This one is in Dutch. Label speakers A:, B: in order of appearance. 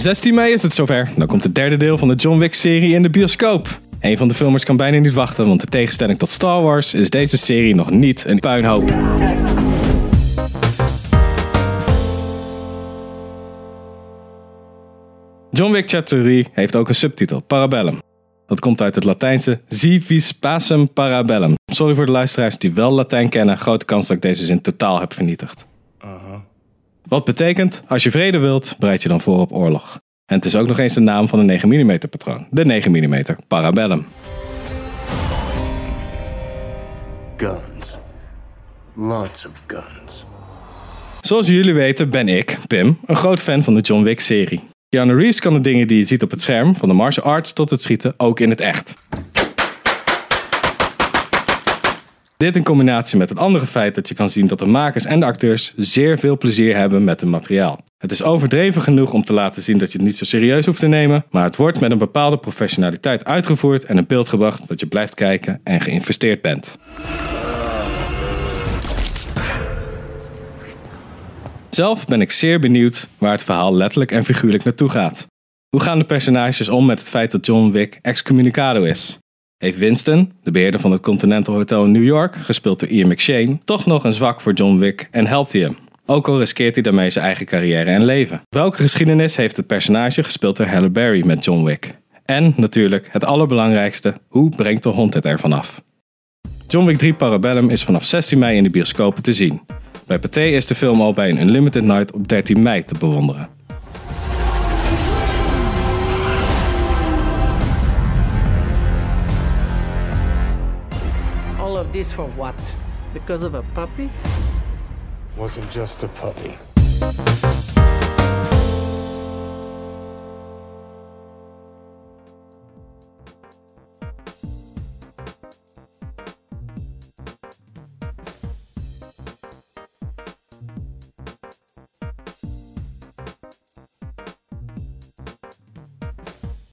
A: 16 mei is het zover. Dan komt het derde deel van de John Wick-serie in de bioscoop. Een van de filmers kan bijna niet wachten, want in tegenstelling tot Star Wars is deze serie nog niet een puinhoop. John Wick Chapter 3 heeft ook een subtitel, Parabellum. Dat komt uit het Latijnse Zivis Pacem Parabellum. Sorry voor de luisteraars die wel Latijn kennen, grote kans dat ik deze zin totaal heb vernietigd. Wat betekent, als je vrede wilt, bereid je dan voor op oorlog. En het is ook nog eens de naam van een 9 mm patroon, de 9 mm Parabellum.
B: Guns. Lots of guns.
A: Zoals jullie weten ben ik, Pim, een groot fan van de John Wick serie. Keanu Reeves kan de dingen die je ziet op het scherm, van de martial arts tot het schieten, ook in het echt. Dit in combinatie met het andere feit dat je kan zien dat de makers en de acteurs zeer veel plezier hebben met het materiaal. Het is overdreven genoeg om te laten zien dat je het niet zo serieus hoeft te nemen, maar het wordt met een bepaalde professionaliteit uitgevoerd en een beeld gebracht dat je blijft kijken en geïnvesteerd bent. Zelf ben ik zeer benieuwd waar het verhaal letterlijk en figuurlijk naartoe gaat. Hoe gaan de personages om met het feit dat John Wick excommunicado is? Heeft Winston, de beheerder van het Continental Hotel in New York, gespeeld door Ian McShane, toch nog een zwak voor John Wick en helpt hij hem? Ook al riskeert hij daarmee zijn eigen carrière en leven. Welke geschiedenis heeft het personage gespeeld door Halle Berry met John Wick? En natuurlijk, het allerbelangrijkste, hoe brengt de hond het ervan af? John Wick 3 Parabellum is vanaf 16 mei in de bioscopen te zien. Bij Pathé is de film al bij een Unlimited Night op 13 mei te bewonderen.
C: All of this for what? Because of a puppy?
B: Wasn't just a puppy.